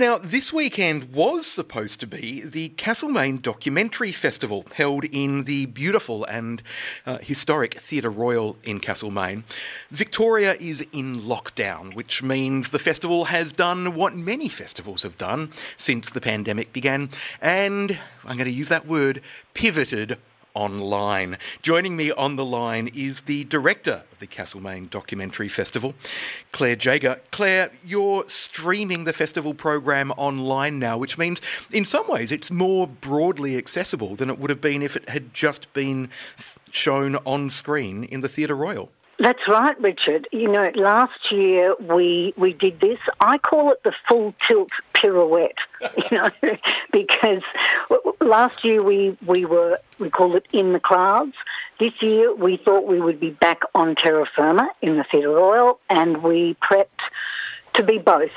Now, this weekend was supposed to be the Castlemaine Documentary Festival, held in the beautiful and uh, historic Theatre Royal in Castlemaine. Victoria is in lockdown, which means the festival has done what many festivals have done since the pandemic began, and I'm going to use that word, pivoted online. Joining me on the line is the director of the Castlemaine Documentary Festival, Claire Jager. Claire, you're streaming the festival program online now, which means in some ways it's more broadly accessible than it would have been if it had just been shown on screen in the Theatre Royal. That's right, Richard. You know, last year we we did this. I call it the full tilt pirouette. You know, because last year we we were we called it in the clouds. This year we thought we would be back on terra firma in the Theatre Royal, and we prepped to be both.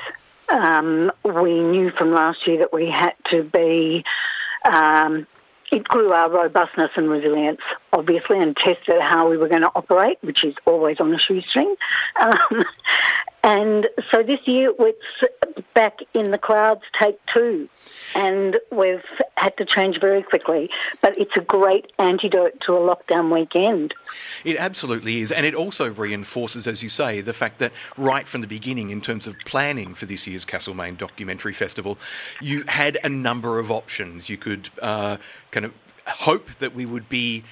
Um, we knew from last year that we had to be um, it grew our robustness and resilience, obviously, and tested how we were going to operate, which is always on a shoestring. Um, and so this year it's back in the clouds, take two. And we've had to change very quickly. But it's a great antidote to a lockdown weekend. It absolutely is. And it also reinforces, as you say, the fact that right from the beginning, in terms of planning for this year's Castlemaine Documentary Festival, you had a number of options. You could uh, kind of hope that we would be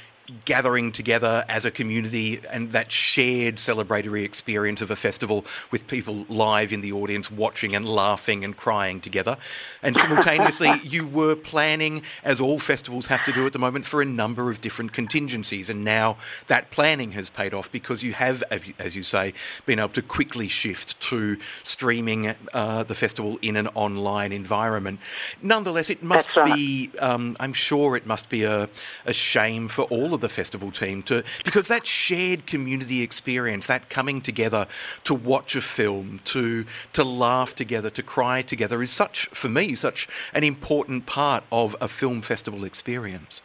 gathering together as a community and that shared celebratory experience of a festival with people live in the audience watching and laughing and crying together. And simultaneously, you were planning, as all festivals have to do at the moment, for a number of different contingencies. And now that planning has paid off because you have, as you say, been able to quickly shift to streaming uh, the festival in an online environment. Nonetheless, it must right. be, um, I'm sure it must be a, a shame for all of the festival team to because that shared community experience, that coming together to watch a film, to to laugh together, to cry together, is such for me such an important part of a film festival experience.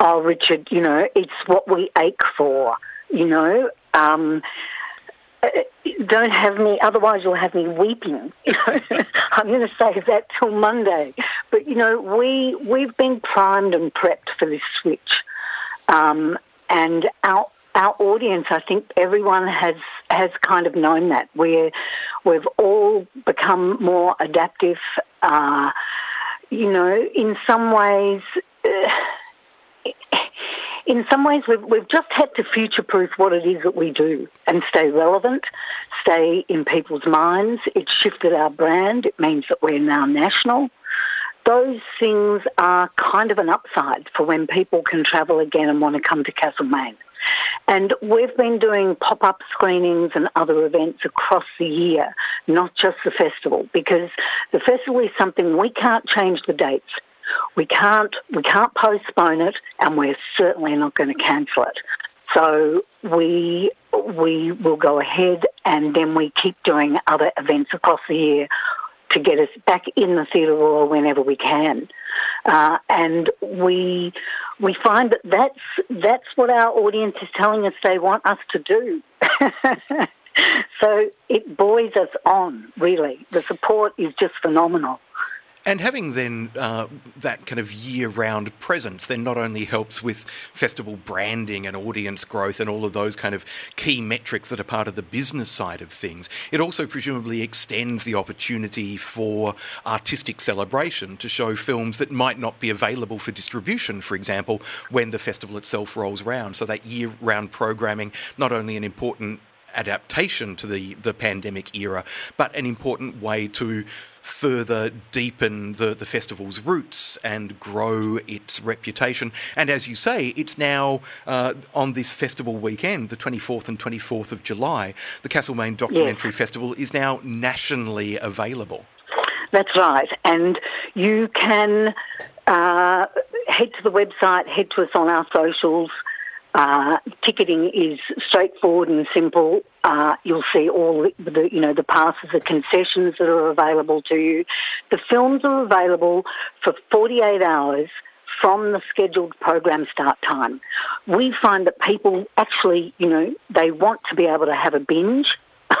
Oh, Richard, you know it's what we ache for. You know. Um, uh, don't have me, otherwise you'll have me weeping. I'm going to save that till Monday. But you know, we we've been primed and prepped for this switch. Um, and our our audience, I think everyone has has kind of known that. We're we've all become more adaptive. Uh, you know, in some ways. In some ways, we've, we've just had to future proof what it is that we do and stay relevant, stay in people's minds. It's shifted our brand. It means that we're now national those things are kind of an upside for when people can travel again and want to come to Castlemaine. And we've been doing pop up screenings and other events across the year, not just the festival, because the festival is something we can't change the dates. We can't we can't postpone it and we're certainly not going to cancel it. So we we will go ahead and then we keep doing other events across the year to get us back in the theatre royal whenever we can. Uh, and we we find that that's that's what our audience is telling us they want us to do. so it buoys us on. Really, the support is just phenomenal. And having then uh, that kind of year round presence then not only helps with festival branding and audience growth and all of those kind of key metrics that are part of the business side of things, it also presumably extends the opportunity for artistic celebration to show films that might not be available for distribution, for example, when the festival itself rolls around. So that year round programming, not only an important adaptation to the, the pandemic era, but an important way to further deepen the, the festival's roots and grow its reputation. And as you say, it's now uh, on this festival weekend, the 24th and 24th of July, the Castlemaine Documentary yes. Festival is now nationally available. That's right. And you can uh, head to the website, head to us on our socials. Uh, ticketing is straightforward and simple. Uh, you'll see all the, you know, the passes, the concessions that are available to you. The films are available for 48 hours from the scheduled program start time. We find that people actually, you know, they want to be able to have a binge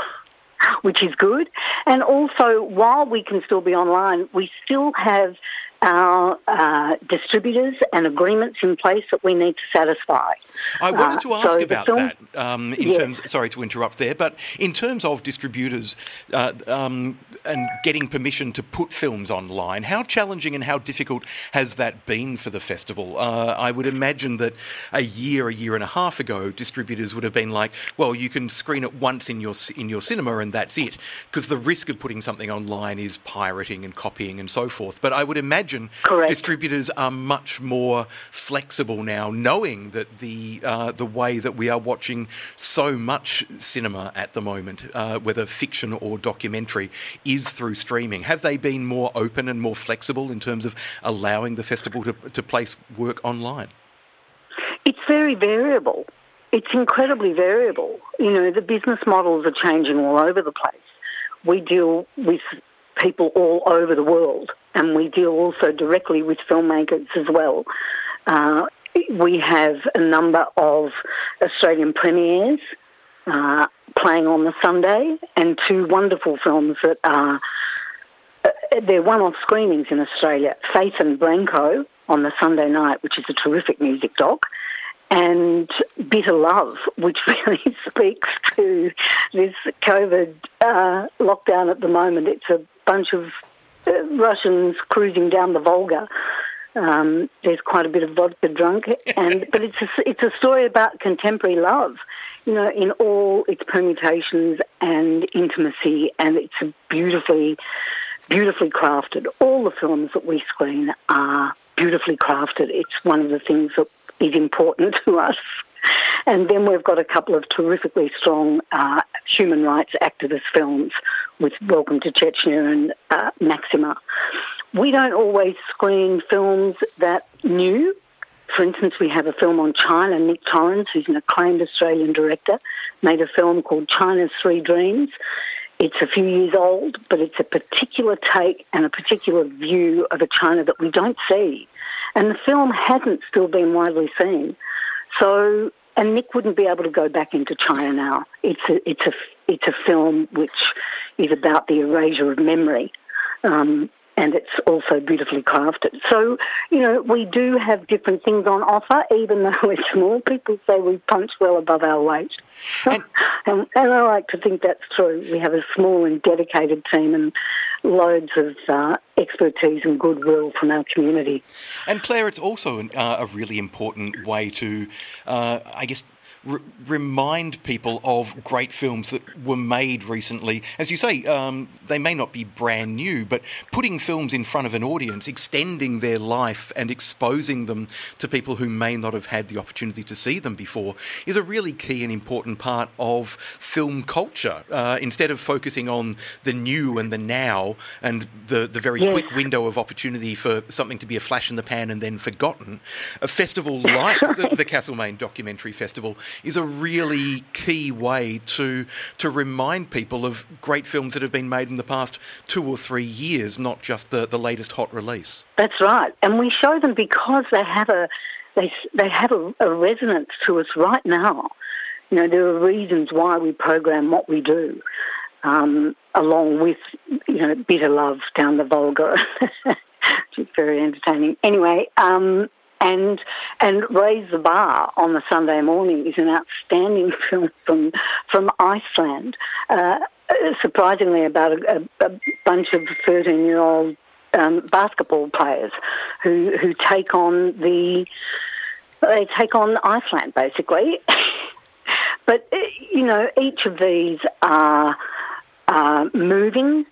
which is good. And also, while we can still be online, we still have our uh, distributors and agreements in place that we need to satisfy. I wanted to uh, ask so about film, that. Um, in terms, sorry to interrupt there, but in terms of distributors uh, um, and getting permission to put films online, how challenging and how difficult has that been for the festival? Uh, I would imagine that a year, a year and a half ago, distributors would have been like, "Well, you can screen it once in your in your cinema, and that's it," because the risk of putting something online is pirating and copying and so forth. But I would imagine Correct. distributors are much more flexible now, knowing that the uh, the way that we are watching so much cinema at the moment, uh, whether fiction or documentary, is through streaming. Have they been more open and more flexible in terms of allowing the festival to, to place work online? It's very variable. It's incredibly variable. You know, the business models are changing all over the place. We deal with people all over the world, and we deal also directly with filmmakers as well. Uh, we have a number of Australian premieres uh, playing on the Sunday, and two wonderful films that are uh, they're one-off screenings in Australia. Faith and Branko on the Sunday night, which is a terrific music doc, and Bitter Love, which really speaks to this COVID uh, lockdown at the moment. It's a bunch of Russians cruising down the Volga. Um, there's quite a bit of vodka drunk, and but it's a, it's a story about contemporary love, you know, in all its permutations and intimacy, and it's a beautifully, beautifully crafted. All the films that we screen are beautifully crafted. It's one of the things that is important to us. And then we've got a couple of terrifically strong uh, human rights activist films with Welcome to Chechnya and uh, Maxima. We don't always screen films that new. For instance, we have a film on China. Nick Torrens, who's an acclaimed Australian director, made a film called China's Three Dreams. It's a few years old, but it's a particular take and a particular view of a China that we don't see. And the film hasn't still been widely seen. So, and Nick wouldn't be able to go back into China now. It's a, it's a, it's a film which is about the erasure of memory. Um, and it's also beautifully crafted. So, you know, we do have different things on offer, even though we're small. People say we punch well above our weight. And, and, and I like to think that's true. We have a small and dedicated team and loads of uh, expertise and goodwill from our community. And Claire, it's also an, uh, a really important way to, uh, I guess, remind people of great films that were made recently. As you say, um, they may not be brand new, but putting films in front of an audience, extending their life and exposing them to people who may not have had the opportunity to see them before is a really key and important part of film culture. Uh, instead of focusing on the new and the now and the, the very quick window of opportunity for something to be a flash in the pan and then forgotten, a festival like the, the Castlemaine Documentary Festival is a really key way to to remind people of great films that have been made in the past two or three years, not just the, the latest hot release. That's right, and we show them because they have a they they have a, a resonance to us right now. You know, there are reasons why we program what we do. Um, along with, you know, Bitter Love down the Volga, which is very entertaining. Anyway, um, and and Raise the Bar on the Sunday morning is an outstanding film from from Iceland. Uh, surprisingly, about a, a, a bunch of thirteen year old um, basketball players who who take on the they take on Iceland basically. but uh, you know, each of these are uh, moving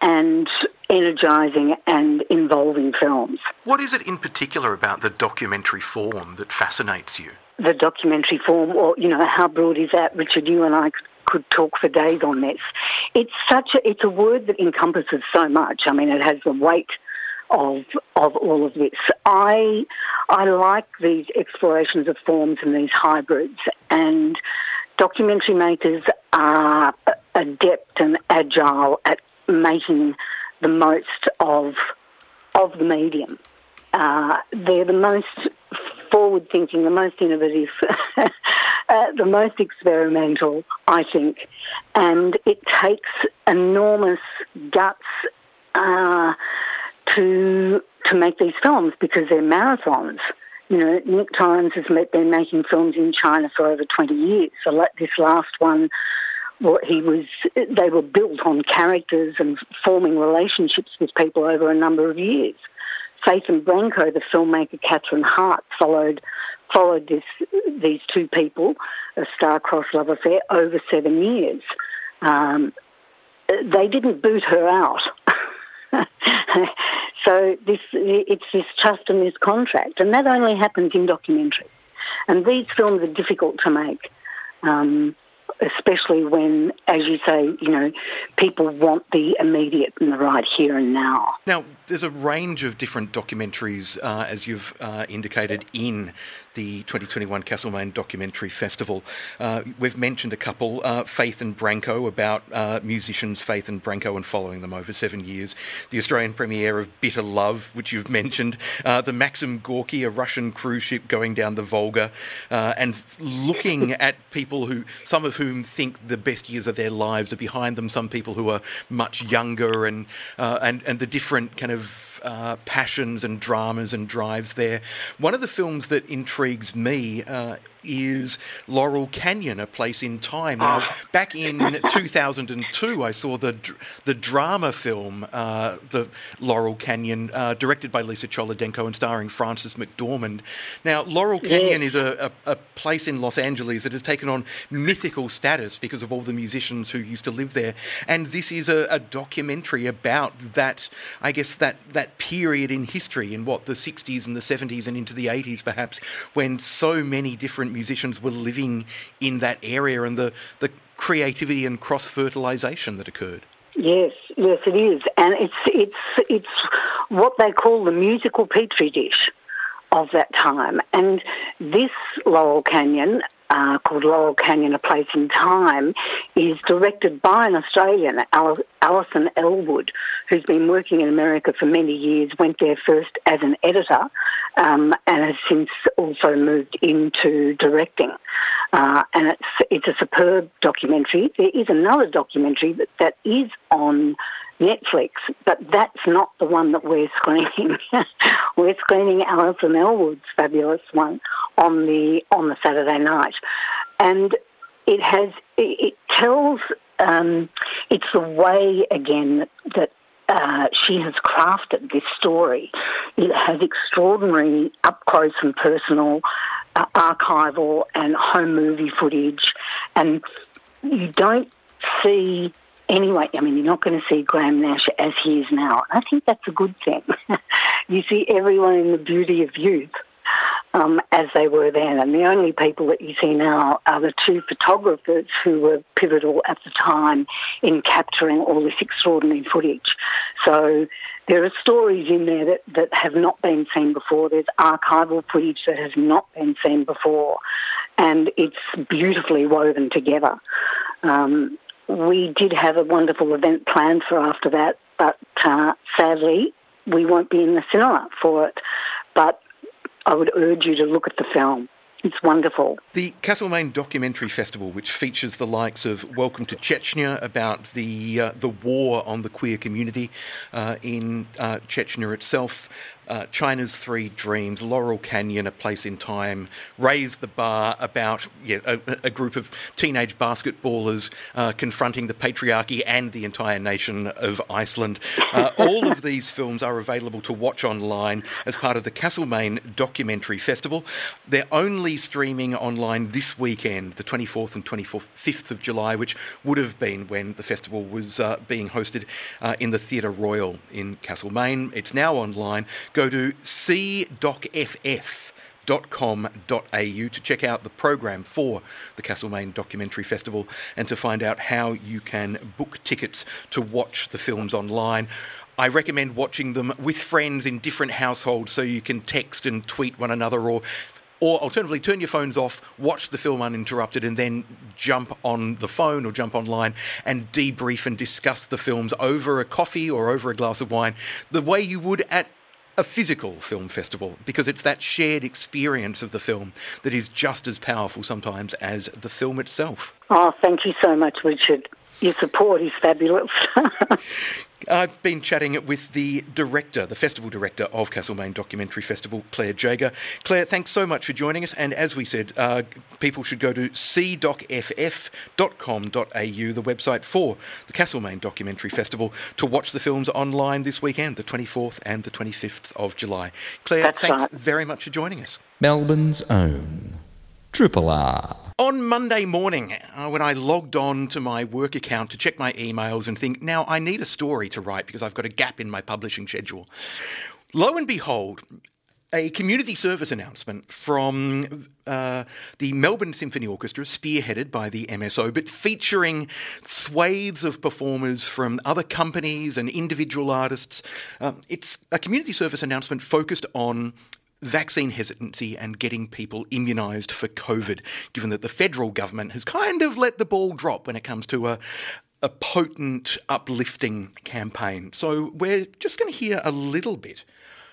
and energising and involving films. What is it in particular about the documentary form that fascinates you? The documentary form, or, you know, how broad is that? Richard, you and I could, talk for days on this. It's such a, it's a word that encompasses so much. I mean, it has the weight of of all of this. I I like these explorations of forms and these hybrids, and documentary makers are adept and agile at making the most of of the medium. Uh, they're the most forward thinking, the most innovative, uh, the most experimental, I think. And it takes enormous guts uh, to to make these films because they're marathons. You know, Nick Torrens has been making films in China for over 20 years. So, like this last one, well, he was, they were built on characters and forming relationships with people over a number of years. Faith and Branko, the filmmaker Catherine Hart, followed followed this these two people, a star-crossed love affair, over seven years. Um, they didn't boot her out. so this it's this trust and this contract, and that only happens in documentaries. And these films are difficult to make. Um, especially when, as you say, you know, people want the immediate and the right here and now. Now, there's a range of different documentaries, uh, as you've uh, indicated, in the 2021 Castlemaine Documentary Festival. Uh, we've mentioned a couple uh, Faith and Branko, about uh, musicians Faith and Branko and following them over seven years. The Australian premiere of Bitter Love, which you've mentioned. Uh, the Maxim Gorky, a Russian cruise ship going down the Volga, uh, and looking at people who, some of whom think the best years of their lives are behind them, some people who are much younger, and, uh, and, and the different kind of uh, passions and dramas and drives there. One of the films that intrigues me uh, is Laurel Canyon, A Place in Time. Now, ah. back in 2002, I saw the the drama film, uh, the Laurel Canyon, uh, directed by Lisa Cholodenko and starring Frances McDormand. Now, Laurel Canyon is a, a, a, place in Los Angeles that has taken on mythical status because of all the musicians who used to live there, and this is a, a documentary about that. I guess that that period in history, in what the 60s and the 70s and into the 80s, perhaps, when so many different musicians were living in that area and the, the creativity and cross fertilisation that occurred. Yes, yes, it is, and it's it's it's what they call the musical petri dish of that time. And this Laurel Canyon uh, called Laurel Canyon, A Place in Time, is directed by an Australian, Alison Ellwood, who's been working in America for many years, went there first as an editor um, and has since also moved into directing. Uh, and it's, it's a superb documentary. There is another documentary that, that is on Netflix, but that's not the one that we're screening. we're screening Alison Ellwood's fabulous one on the on the Saturday night, and it has it, it tells um, it's the way again that uh, she has crafted this story. It has extraordinary up close and personal uh, archival and home movie footage, and you don't see anyway, I mean, you're not going to see Graham Nash as he is now. I think that's a good thing. you see everyone in the beauty of youth. Um, as they were then. And the only people that you see now are the two photographers who were pivotal at the time in capturing all this extraordinary footage. So there are stories in there that, that have not been seen before. There's archival footage that has not been seen before. And it's beautifully woven together. Um, we did have a wonderful event planned for after that, but uh, sadly, we won't be in the cinema for it. But I would urge you to look at the film. It's wonderful. The Castlemaine Documentary Festival, which features the likes of Welcome to Chechnya about the uh, the war on the queer community uh, in uh, Chechnya itself, uh, China's Three Dreams, Laurel Canyon, A Place in Time, Raise the Bar about yeah, a, a group of teenage basketballers uh, confronting the patriarchy and the entire nation of Iceland. Uh, all of these films are available to watch online as part of the Castlemaine Documentary Festival. They're only streaming online this weekend, the 24th and 25th of July, which would have been when the festival was uh, being hosted uh, in the Theatre Royal in Castlemaine. It's now online go to cdocff.com.au to check out the program for the Castlemaine Documentary Festival and to find out how you can book tickets to watch the films online. I recommend watching them with friends in different households so you can text and tweet one another or or alternatively, turn your phones off, watch the film uninterrupted, and then jump on the phone or jump online and debrief and discuss the films over a coffee or over a glass of wine, the way you would at a physical film festival because it's that shared experience of the film that is just as powerful sometimes as the film itself. Oh, thank you so much, Richard. Your support is fabulous. I've been chatting with the director, the festival director of Castlemaine Documentary Festival, Claire Jager. Claire, thanks so much for joining us. And as we said, uh, people should go to cdocff.com.au, the website for the Castlemaine Documentary Festival, to watch the films online this weekend, the 24th and the 25th of July. Claire, That's thanks right. very much for joining us. Melbourne's own Triple R. On Monday morning, uh, when I logged on to my work account to check my emails and think, now I need a story to write because I've got a gap in my publishing schedule, lo and behold, a community service announcement from uh, the Melbourne Symphony Orchestra, spearheaded by the MSO, but featuring swathes of performers from other companies and individual artists. Um, it's a community service announcement focused on vaccine hesitancy and getting people immunised for COVID, given that the federal government has kind of let the ball drop when it comes to a a potent, uplifting campaign. So we're just going to hear a little bit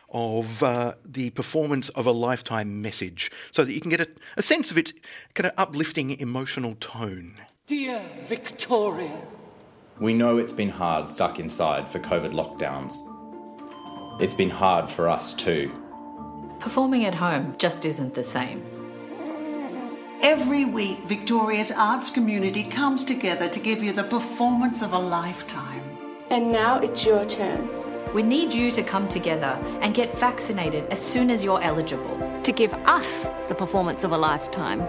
of uh, the performance of a lifetime message so that you can get a, a sense of its kind of uplifting emotional tone. Dear Victoria, We know it's been hard stuck inside for COVID lockdowns. It's been hard for us too. Performing at home just isn't the same. every week Victoria's arts community comes together to give you the performance of a lifetime. And now it's your turn. We need you to come together and get vaccinated as soon as you're eligible. to give us the performance of a lifetime.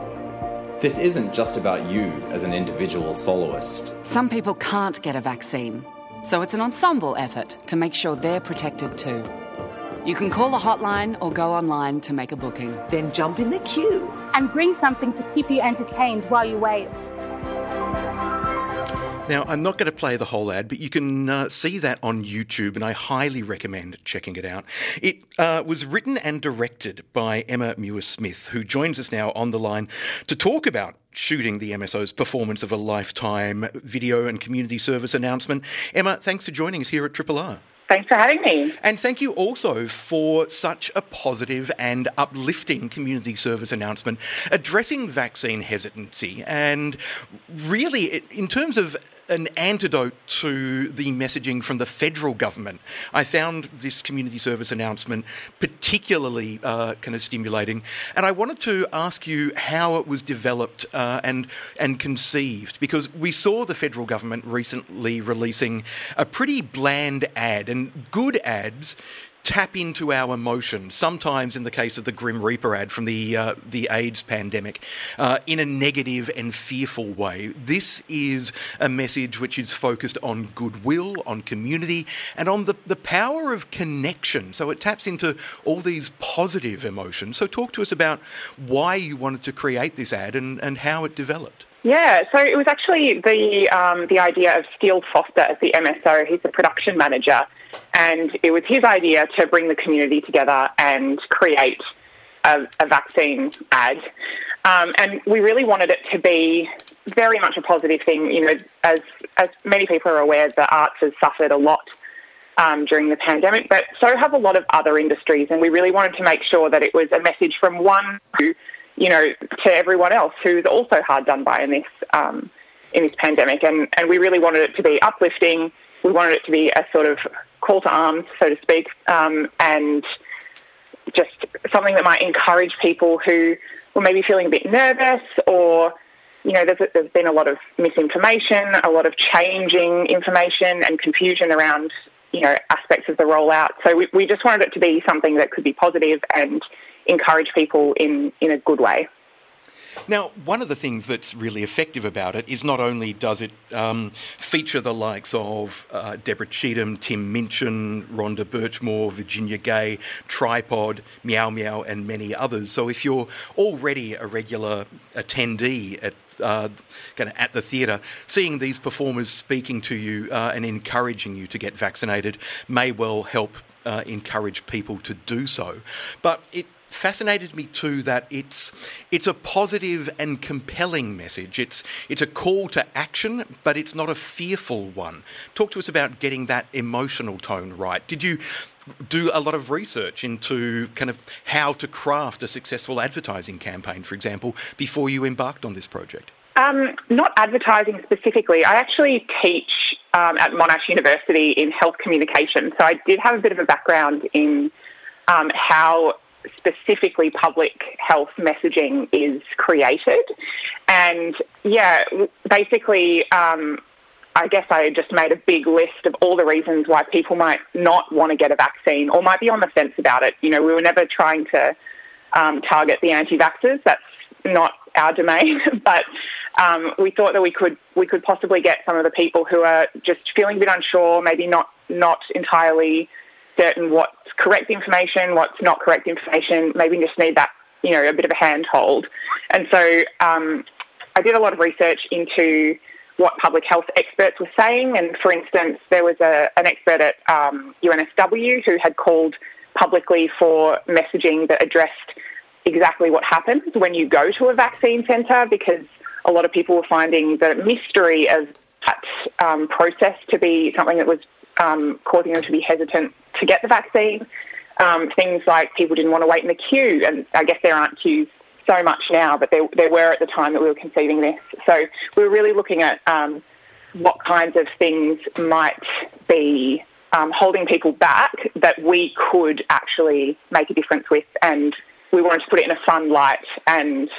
This isn't just about you as an individual soloist. Some people can't get a vaccine, so it's an ensemble effort to make sure they're protected too. You can call the hotline or go online to make a booking. Then jump in the queue. And bring something to keep you entertained while you wait. Now, I'm not going to play the whole ad, but you can uh, see that on YouTube, and I highly recommend checking it out. It uh, was written and directed by Emma Muir Smith, who joins us now on the line to talk about shooting the MSO's performance of a lifetime video and community service announcement. Emma, thanks for joining us here at Triple R. Thanks for having me. And thank you also for such a positive and uplifting community service announcement addressing vaccine hesitancy. And really, in terms of an antidote to the messaging from the federal government, I found this community service announcement particularly uh, kind of stimulating. And I wanted to ask you how it was developed uh, and, and conceived, because we saw the federal government recently releasing a pretty bland ad, and good ads tap into our emotions. Sometimes, in the case of the Grim Reaper ad from the uh, the AIDS pandemic, uh, in a negative and fearful way. This is a message which is focused on goodwill, on community, and on the the power of connection. So it taps into all these positive emotions. So talk to us about why you wanted to create this ad and, and how it developed. Yeah, so it was actually the um, the idea of Steele Foster as the MSO. He's the production manager, and it was his idea to bring the community together and create a, a vaccine ad. Um, and we really wanted it to be very much a positive thing. You know, as as many people are aware, the arts has suffered a lot um, during the pandemic, but so have a lot of other industries. And we really wanted to make sure that it was a message from one who, you know, to everyone else who's also hard done by in this um, in this pandemic. And and we really wanted it to be uplifting. We wanted it to be a sort of call to arms, so to speak, um, and just something that might encourage people who were maybe feeling a bit nervous or you know, there's, there's been a lot of misinformation, a lot of changing information and confusion around, you know, aspects of the rollout. So we, we just wanted it to be something that could be positive and encourage people in, in a good way. Now, one of the things that's really effective about it is not only does it um, feature the likes of uh, Deborah Cheetham, Tim Minchin, Rhonda Burchmore, Virginia Gay, Tripod, Meow Meow, and many others. So if you're already a regular attendee at uh, kind of at the theatre, seeing these performers speaking to you uh, and encouraging you to get vaccinated may well help uh, encourage people to do so. But it fascinated me too that it's it's a positive and compelling message. It's it's a call to action, but it's not a fearful one. Talk to us about getting that emotional tone right. Did you do a lot of research into kind of how to craft a successful advertising campaign, for example, before you embarked on this project? Um, not advertising specifically. I actually teach um, at Monash University in health communication, so I did have a bit of a background in um, how specifically public health messaging is created. And yeah, basically, um, I guess I just made a big list of all the reasons why people might not want to get a vaccine or might be on the fence about it. You know, we were never trying to um, target the anti-vaxxers. That's not our domain, but um, we thought that we could we could possibly get some of the people who are just feeling a bit unsure, maybe not not entirely certain what's correct information, what's not correct information, maybe just need that, you know, a bit of a handhold. And so um, I did a lot of research into what public health experts were saying. And for instance, there was a, an expert at um, UNSW who had called publicly for messaging that addressed exactly what happens when you go to a vaccine centre because a lot of people were finding the mystery of that um, process to be something that was um, causing them to be hesitant to get the vaccine. Um, things like people didn't want to wait in the queue, and I guess there aren't queues so much now, but there, there were at the time that we were conceiving this. So we were really looking at um, what kinds of things might be um, holding people back that we could actually make a difference with, and we wanted to put it in a fun light and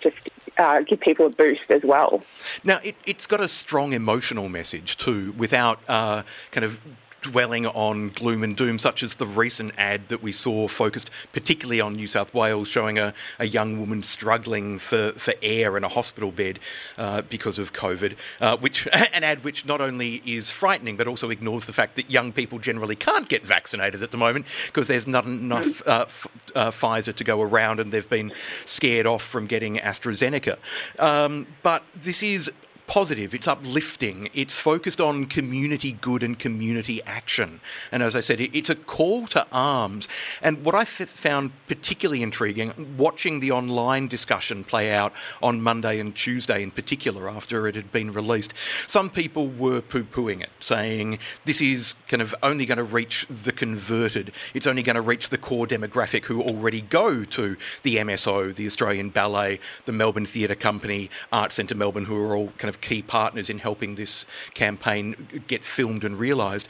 just uh, give people a boost as well. Now, it, has got a strong emotional message too, without uh, kind of dwelling on gloom and doom, such as the recent ad that we saw focused particularly on New South Wales, showing a, a young woman struggling for, for air in a hospital bed uh, because of COVID, uh, which an ad which not only is frightening but also ignores the fact that young people generally can't get vaccinated at the moment because there's not enough uh, f- uh, Pfizer to go around and they've been scared off from getting AstraZeneca. Um, but this is positive, it's uplifting, it's focused on community good and community action. And as I said, it's a call to arms. And what I found particularly intriguing, watching the online discussion play out on Monday and Tuesday in particular after it had been released, some people were poo pooing it, saying this is kind of only going to reach the converted, it's only going to reach the core demographic who already go to the MSO, the Australian Ballet, the Melbourne Theatre Company, Arts Centre Melbourne, who are all kind of key partners in helping this campaign get filmed and realised.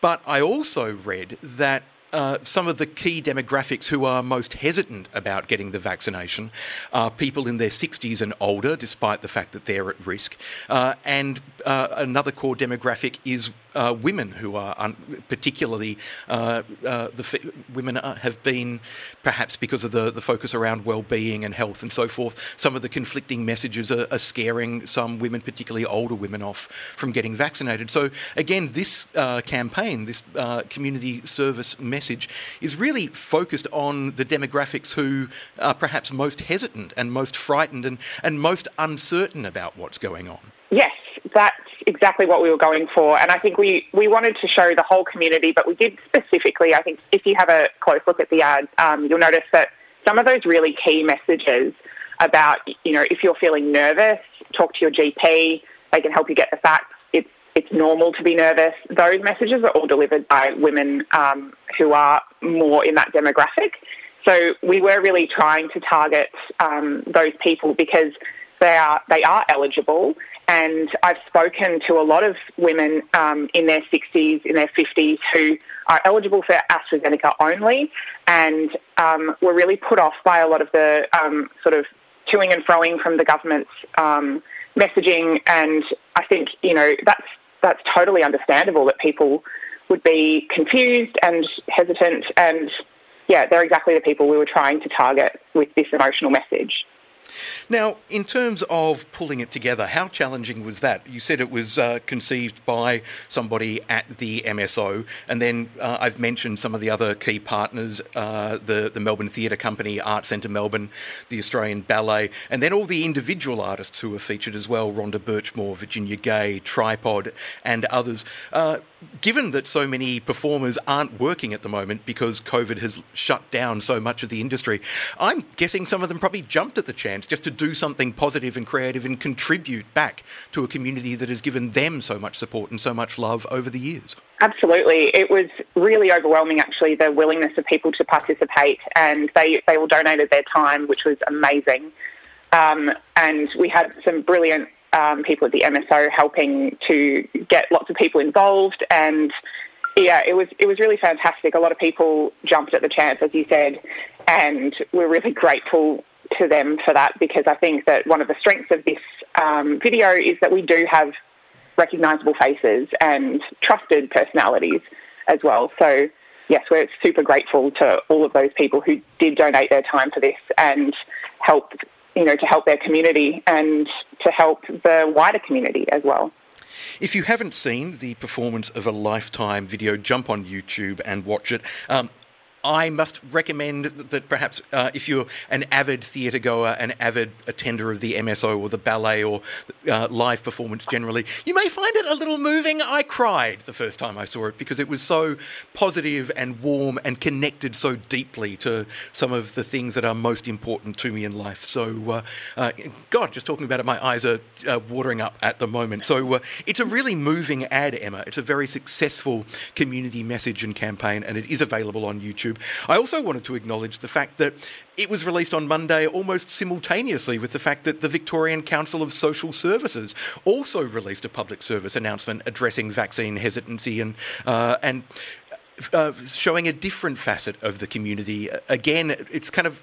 But I also read that uh, some of the key demographics who are most hesitant about getting the vaccination are people in their 60s and older, despite the fact that they're at risk. Uh, and uh, another core demographic is uh, women who are un- particularly uh, uh, the f- women are, have been perhaps because of the, the focus around well-being and health and so forth. Some of the conflicting messages are, are scaring some women, particularly older women, off from getting vaccinated. So again, this uh, campaign, this uh, community service message, is really focused on the demographics who are perhaps most hesitant and most frightened and, and most uncertain about what's going on. Yes, that's exactly what we were going for. And I think we, we wanted to show the whole community, but we did specifically, I think if you have a close look at the ad, um, you'll notice that some of those really key messages about, you know, if you're feeling nervous, talk to your GP, they can help you get the facts. It's, it's normal to be nervous. Those messages are all delivered by women um, who are more in that demographic. So we were really trying to target um, those people because they are they are eligible and I've spoken to a lot of women um, in their 60s, in their 50s, who are eligible for AstraZeneca only, and um, were really put off by a lot of the um, sort of toing and froing from the government's um, messaging. And I think you know that's that's totally understandable that people would be confused and hesitant. And yeah, they're exactly the people we were trying to target with this emotional message. Now, in terms of pulling it together, how challenging was that? You said it was uh, conceived by somebody at the MSO, and then uh, I've mentioned some of the other key partners uh, the, the Melbourne Theatre Company, Arts Centre Melbourne, the Australian Ballet, and then all the individual artists who were featured as well Rhonda Burchmore, Virginia Gay, Tripod, and others. Given that so many performers aren't working at the moment because COVID has shut down so much of the industry, I'm guessing some of them probably jumped at the chance just to do something positive and creative and contribute back to a community that has given them so much support and so much love over the years. Absolutely. It was really overwhelming, actually, the willingness of people to participate, and they, they all donated their time, which was amazing. Um, and we had some brilliant um, people at the MSO helping to get lots of people involved, and yeah, it was it was really fantastic. A lot of people jumped at the chance, as you said, and we're really grateful to them for that because I think that one of the strengths of this um, video is that we do have recognisable faces and trusted personalities as well. So yes, we're super grateful to all of those people who did donate their time for this and help you know, to help their community and to help the wider community as well. If you haven't seen the performance of a lifetime video, jump on YouTube and watch it. Um, I must recommend that perhaps uh, if you're an avid theatre goer, an avid attender of the MSO or the ballet or uh, live performance generally, you may find it a little moving. I cried the first time I saw it because it was so positive and warm and connected so deeply to some of the things that are most important to me in life. So, uh, uh God, just talking about it, my eyes are uh, watering up at the moment. So, uh, it's a really moving ad, Emma. It's a very successful community message and campaign, and it is available on YouTube. YouTube. I also wanted to acknowledge the fact that it was released on Monday almost simultaneously with the fact that the Victorian Council of Social Services also released a public service announcement addressing vaccine hesitancy and uh, and. Uh, showing a different facet of the community. Again, it's kind of,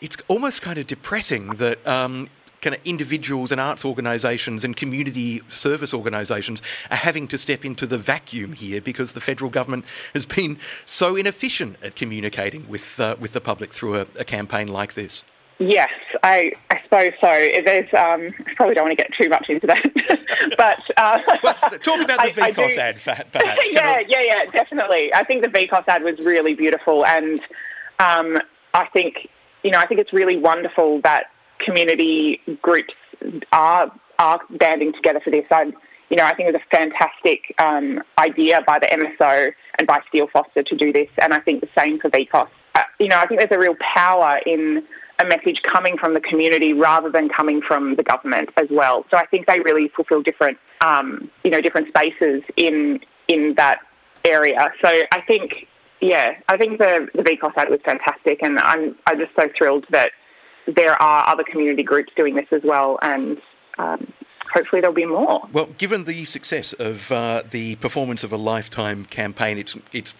it's almost kind of depressing that um, kind of individuals and arts organisations and community service organisations are having to step into the vacuum here because the federal government has been so inefficient at communicating with uh, with the public through a, a, campaign like this. Yes, I, I suppose so. There's, um, I probably don't want to get too much into that, but uh, well, talk about the VCOSS ad, perhaps. yeah, yeah, yeah, definitely. I think the VCOSS ad was really beautiful, and um, I think you know, I think it's really wonderful that community groups are are banding together for this. I, you know, I think it's a fantastic um, idea by the MSO and by Steele Foster to do this, and I think the same for VCOSS. Uh, you know, I think there's a real power in a message coming from the community rather than coming from the government as well. So I think they really fulfil different, um, you know, different spaces in in that area. So I think, yeah, I think the the VCOSS ad was fantastic, and I'm I'm just so thrilled that there are other community groups doing this as well, and um, hopefully there'll be more. Well, given the success of uh, the performance of a lifetime campaign, it's it's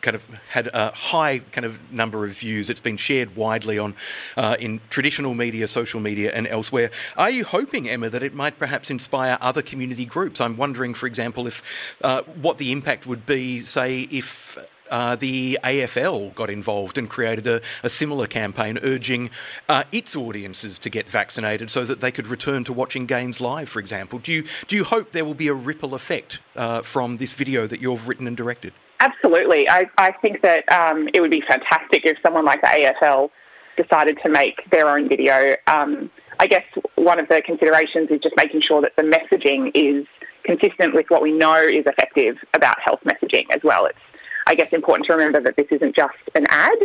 kind of had a high kind of number of views. It's been shared widely on uh, in traditional media, social media, and elsewhere. Are you hoping, Emma, that it might perhaps inspire other community groups? I'm wondering, for example, if uh, what the impact would be, say, if uh, the AFL got involved and created a, a similar campaign urging uh, its audiences to get vaccinated so that they could return to watching games live, for example. Do you, do you hope there will be a ripple effect uh, from this video that you've written and directed? Absolutely. I, I think that um, it would be fantastic if someone like the AFL decided to make their own video. Um, I guess one of the considerations is just making sure that the messaging is consistent with what we know is effective about health messaging as well. It's I guess important to remember that this isn't just an ad.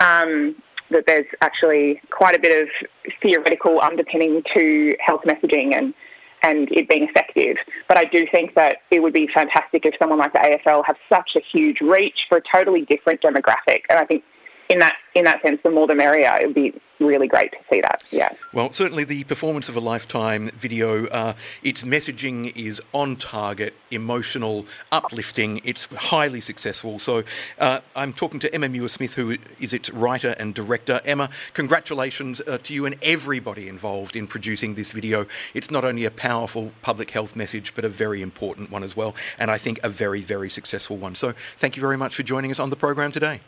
Um, that there's actually quite a bit of theoretical underpinning to health messaging and and it being effective. But I do think that it would be fantastic if someone like the AFL have such a huge reach for a totally different demographic. And I think in that in that sense, the more the merrier. It would be really great to see that. Yeah. Well, certainly the performance of a lifetime video. Uh, its messaging is on target, emotional, uplifting. It's highly successful. So uh, I'm talking to Emma Muir Smith, who is its writer and director. Emma, congratulations uh, to you and everybody involved in producing this video. It's not only a powerful public health message, but a very important one as well, and I think a very, very successful one. So thank you very much for joining us on the program today.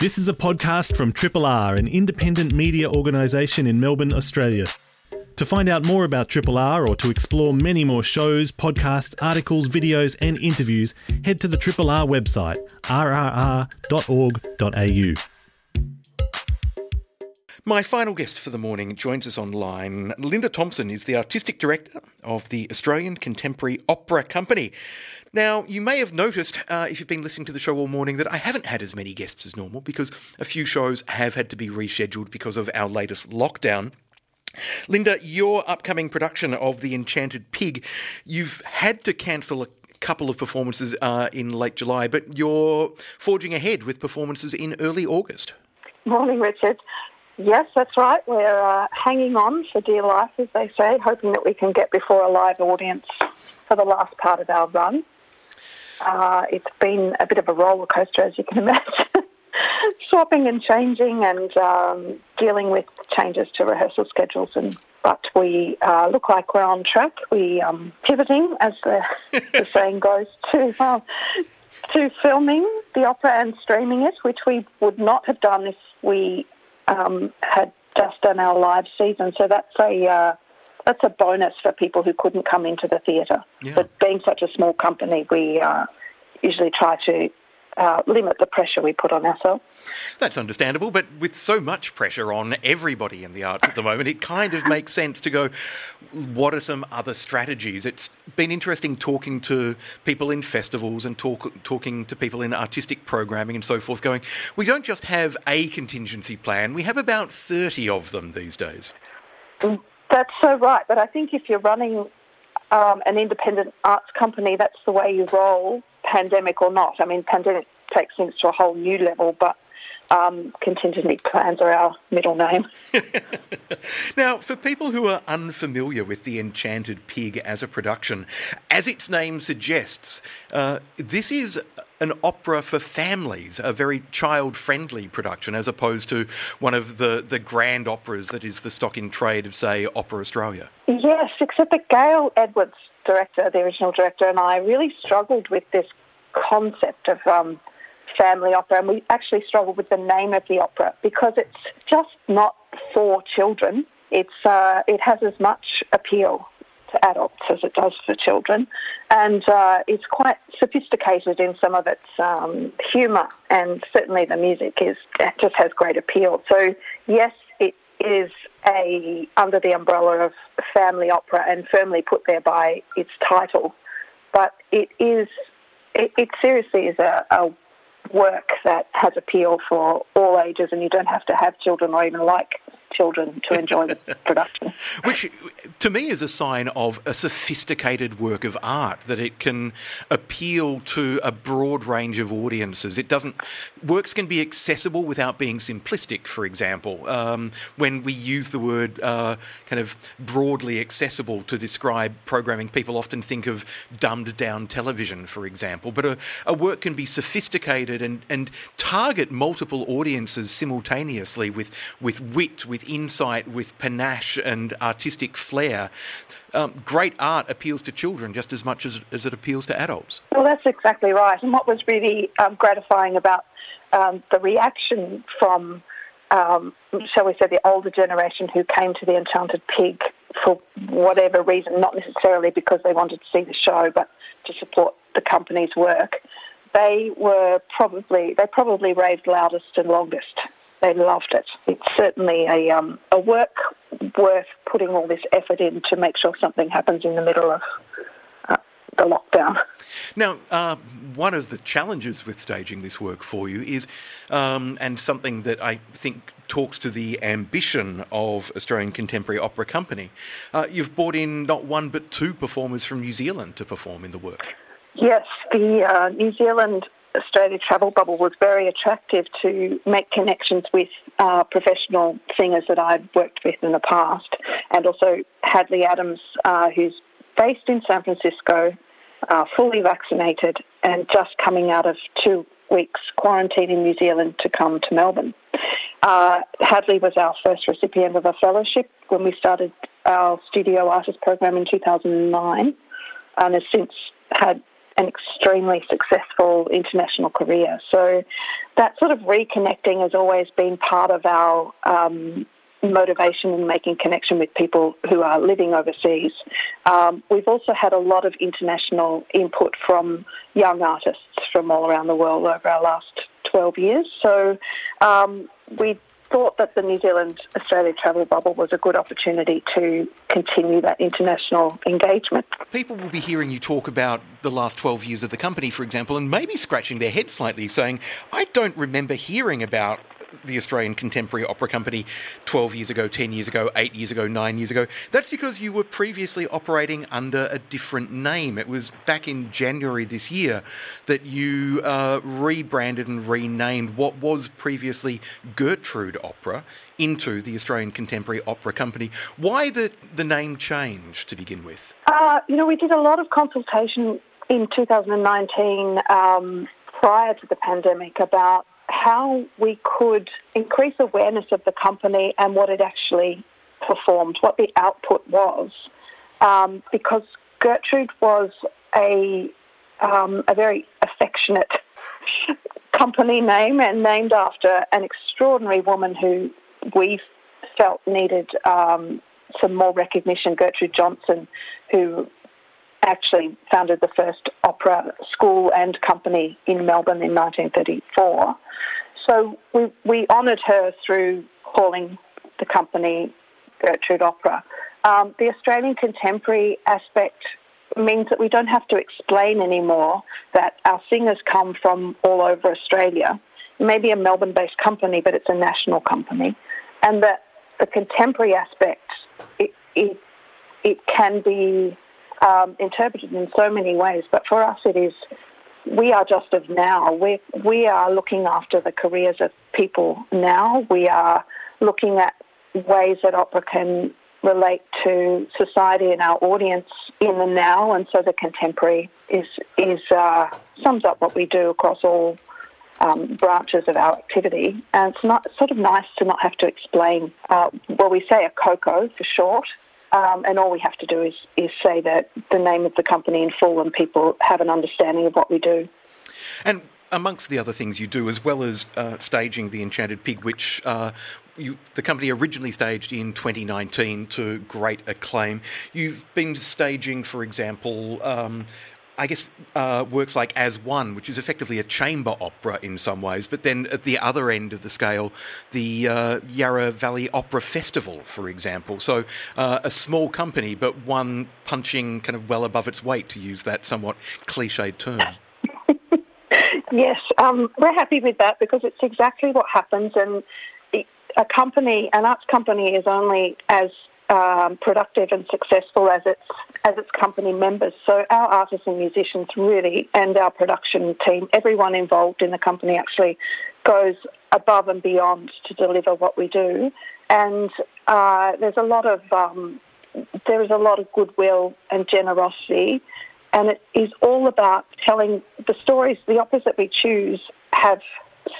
This is a podcast from Triple R, an independent media organisation in Melbourne, Australia. To find out more about Triple R or to explore many more shows, podcasts, articles, videos, and interviews, head to the Triple R website, rrr.org.au. My final guest for the morning joins us online. Linda Thompson is the Artistic Director of the Australian Contemporary Opera Company. Now, you may have noticed, uh, if you've been listening to the show all morning, that I haven't had as many guests as normal because a few shows have had to be rescheduled because of our latest lockdown. Linda, your upcoming production of The Enchanted Pig, you've had to cancel a couple of performances uh, in late July, but you're forging ahead with performances in early August. Morning, Richard. Yes, that's right. We're uh, hanging on for dear life, as they say, hoping that we can get before a live audience for the last part of our run. Uh, it's been a bit of a roller coaster, as you can imagine, swapping and changing and um, dealing with changes to rehearsal schedules. And but we uh, look like we're on track. We um, pivoting, as the, the saying goes, to uh, to filming the opera and streaming it, which we would not have done if we um, had just done our live season. So that's a uh, that's a bonus for people who couldn't come into the theatre. Yeah. But being such a small company, we uh, usually try to uh, limit the pressure we put on ourselves. That's understandable, but with so much pressure on everybody in the arts at the moment, it kind of makes sense to go, what are some other strategies? It's been interesting talking to people in festivals and talk, talking to people in artistic programming and so forth, going, we don't just have a contingency plan, we have about 30 of them these days. That's so right, but I think if you're running um, an independent arts company, that's the way you roll pandemic or not. I mean, pandemic takes things to a whole new level, but um, contingency plans are our middle name. now, for people who are unfamiliar with The Enchanted Pig as a production, as its name suggests, uh, this is an opera for families, a very child friendly production, as opposed to one of the, the grand operas that is the stock in trade of, say, Opera Australia. Yes, except that Gale Edwards director, the original director, and I really struggled with this concept of um, family opera, and we actually struggled with the name of the opera because it's just not for children. It's uh, it has as much appeal to adults as it does for children, and uh, it's quite sophisticated in some of its um, humour, and certainly the music is just has great appeal. So yes, it is a under the umbrella of family opera and firmly put there by its title, but it is it, it seriously is a, a work that has appeal for all ages, and you don't have to have children or even like children to enjoy the production. Which, to me, is a sign of a sophisticated work of art that it can appeal to a broad range of audiences. It doesn't works can be accessible without being simplistic. For example, um, when we use the word uh, kind of broadly accessible to describe programming, people often think of dumbed down television, for example. But a, a work can be sophisticated and, and target multiple audiences simultaneously with with wit, with insight, with panache and artistic flair. Um, great art appeals to children just as much as, as, it appeals to adults. Well, that's exactly right. And what was really um, gratifying about um, the reaction from, um, shall we say, the older generation who came to the Enchanted Pig for whatever reason, not necessarily because they wanted to see the show, but to support the company's work, they were probably they probably raved loudest and longest they loved it. It's certainly a, um, a work worth putting all this effort in to make sure something happens in the middle of uh, the lockdown. Now, uh, one of the challenges with staging this work for you is, um, and something that I think talks to the ambition of Australian Contemporary Opera Company, uh, you've brought in not one but two performers from New Zealand to perform in the work. Yes, the uh, New Zealand Australia travel bubble was very attractive to make connections with uh, professional singers that I'd worked with in the past, and also Hadleigh Adams, uh, who's based in San Francisco, uh, fully vaccinated, and just coming out of two weeks quarantine in New Zealand to come to Melbourne. Uh, Hadleigh was our first recipient of a fellowship when we started our studio artist program in 2009, and has since had an extremely successful international career. So that sort of reconnecting has always been part of our um, motivation in making connection with people who are living overseas. Um, we've also had a lot of international input from young artists from all around the world over our last 12 years. So um, we thought that the New Zealand Australia travel bubble was a good opportunity to continue that international engagement. People will be hearing you talk about the last 12 years of the company, for example, and maybe scratching their head slightly, saying, I don't remember hearing about the Australian Contemporary Opera Company 12 years ago, 10 years ago, 8 years ago, 9 years ago. That's because you were previously operating under a different name. It was back in January this year that you uh, rebranded and renamed what was previously Gertrude Opera into the Australian Contemporary Opera Company. Why the, the name change to begin with? Uh, you know, we did a lot of consultation in 2019 um, prior to the pandemic about how we could increase awareness of the company and what it actually performed, what the output was, um, because Gertrude was a um, a very affectionate company name and named after an extraordinary woman who we felt needed um, some more recognition. Gertrude Johnson, who actually founded the first opera school and company in Melbourne in 1934. So we, we honoured her through calling the company Gertrude Opera. Um, the Australian contemporary aspect means that we don't have to explain anymore that our singers come from all over Australia. It may be a Melbourne based company, but it's a national company. And that the contemporary aspect, it, it, it can be um, interpreted in so many ways, but for us it is we are just of now. We we are looking after the careers of people now. We are looking at ways that opera can relate to society and our audience in the now, and so the contemporary is is uh, sums up what we do across all um, branches of our activity. And it's not sort of nice to not have to explain. Uh, well, we say ACOCO for short, um, and all we have to do is, is say that the name of the company in full and people have an understanding of what we do. And amongst the other things you do, as well as uh, staging The Enchanted Pig, which uh, you, the company originally staged in 2019 to great acclaim, you've been staging, for example, um, I guess, uh, works like As One, which is effectively a chamber opera in some ways, but then at the other end of the scale, the uh, Yarra Valley Opera Festival, for example. So uh, a small company, but one punching kind of well above its weight, to use that somewhat cliched term. yes, um, we're happy with that because it's exactly what happens, and a company, an arts company, is only as um, productive and successful as its as its company members. So our artists and musicians really, and our production team, everyone involved in the company actually goes above and beyond to deliver what we do. And uh, there's a lot of um, there is a lot of goodwill and generosity, and it is all about telling the stories. The that we choose have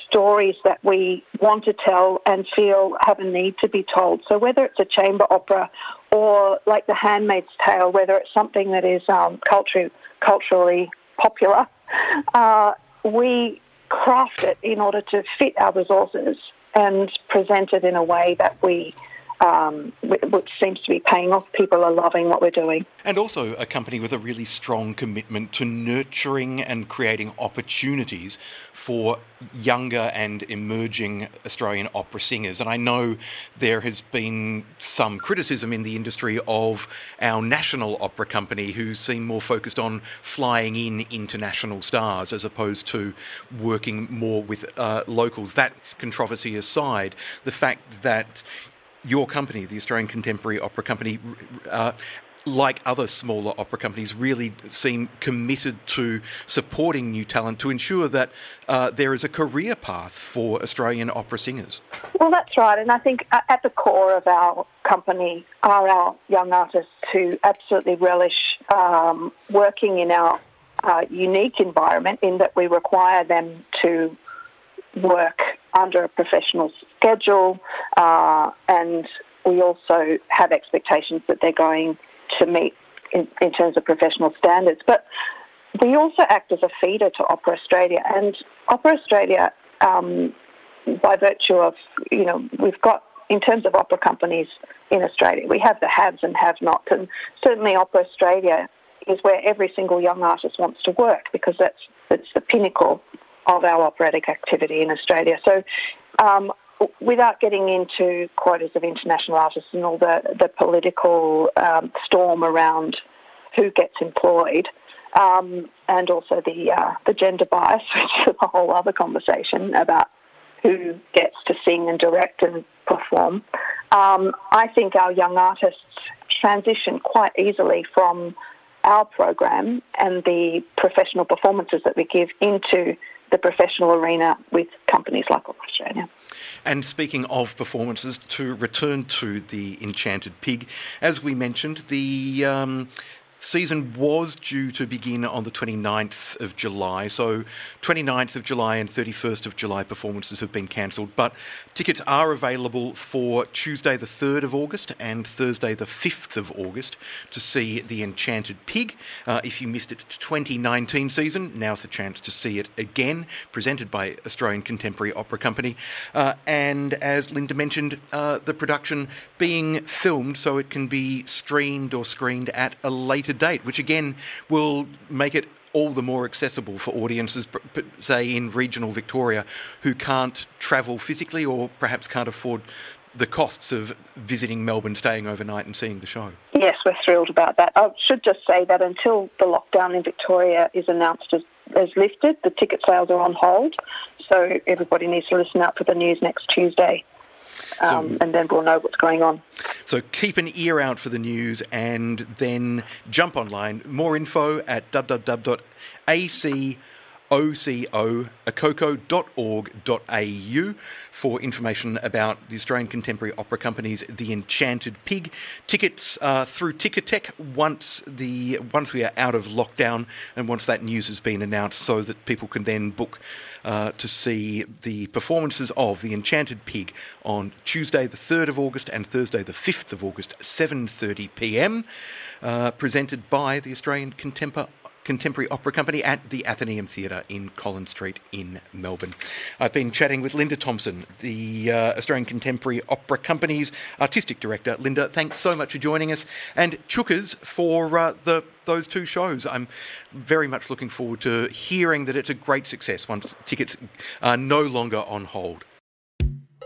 stories that we want to tell and feel have a need to be told. So whether it's a chamber opera or like The Handmaid's Tale, whether it's something that is um, culturally, culturally popular, uh, we craft it in order to fit our resources and present it in a way that we um, which seems to be paying off. People are loving what we're doing. And also a company with a really strong commitment to nurturing and creating opportunities for younger and emerging Australian opera singers. And I know there has been some criticism in the industry of our national opera company who seem more focused on flying in international stars as opposed to working more with uh, locals. That controversy aside, the fact that your company, the Australian Contemporary Opera Company, uh, like other smaller opera companies, really seem committed to supporting new talent to ensure that uh, there is a career path for Australian opera singers. Well, that's right. And I think at the core of our company are our young artists who absolutely relish um, working in our uh, unique environment in that we require them to work under a professional schedule, uh, and we also have expectations that they're going to meet in, in terms of professional standards. But we also act as a feeder to Opera Australia, and Opera Australia, um, by virtue of you know, we've got in terms of opera companies in Australia, we have the haves and have-nots, and certainly Opera Australia is where every single young artist wants to work because that's it's the pinnacle of our operatic activity in Australia. So. Um, without getting into quotas of international artists and all the, the political um, storm around who gets employed, um, and also the uh, the gender bias, which is a whole other conversation about who gets to sing and direct and perform. Um, I think our young artists transition quite easily from our program and the professional performances that we give into the professional arena with companies like Australia. And speaking of performances, to return to the Enchanted Pig, as we mentioned, the um, season was due to begin on the 29th of July. So 29th of July and 31st of July performances have been cancelled, but tickets are available for Tuesday the 3rd of August and Thursday the 5th of August to see The Enchanted Pig. Uh, if you missed its 2019 season, now's the chance to see it again, presented by Australian Contemporary Opera Company. Uh, and as Linda mentioned, uh, the production being filmed so it can be streamed or screened at a later date, which again will make it all the more accessible for audiences, say in regional Victoria, who can't travel physically or perhaps can't afford the costs of visiting Melbourne, staying overnight, and seeing the show. Yes, we're thrilled about that. I should just say that until the lockdown in Victoria is announced as, as lifted, the ticket sales are on hold. So everybody needs to listen out for the news next Tuesday um, so, and then we'll know what's going on. So keep an ear out for the news and then jump online. More info at www.ac oco.acoco.org.au for information about the Australian Contemporary Opera Company's The Enchanted Pig. Tickets uh, through Ticketek once the once we are out of lockdown and once that news has been announced, so that people can then book uh, to see the performances of The Enchanted Pig on Tuesday the 3rd of August and Thursday the 5th of August, 7:30 p.m. Uh, presented by the Australian Contemporary Contemporary Opera Company at the Athenaeum Theatre in Collins Street in Melbourne. I've been chatting with Linda Thompson, the uh, Australian Contemporary Opera Company's Artistic Director. Linda, thanks so much for joining us, and chookers for uh, the those two shows. I'm very much looking forward to hearing that it's a great success once tickets are no longer on hold.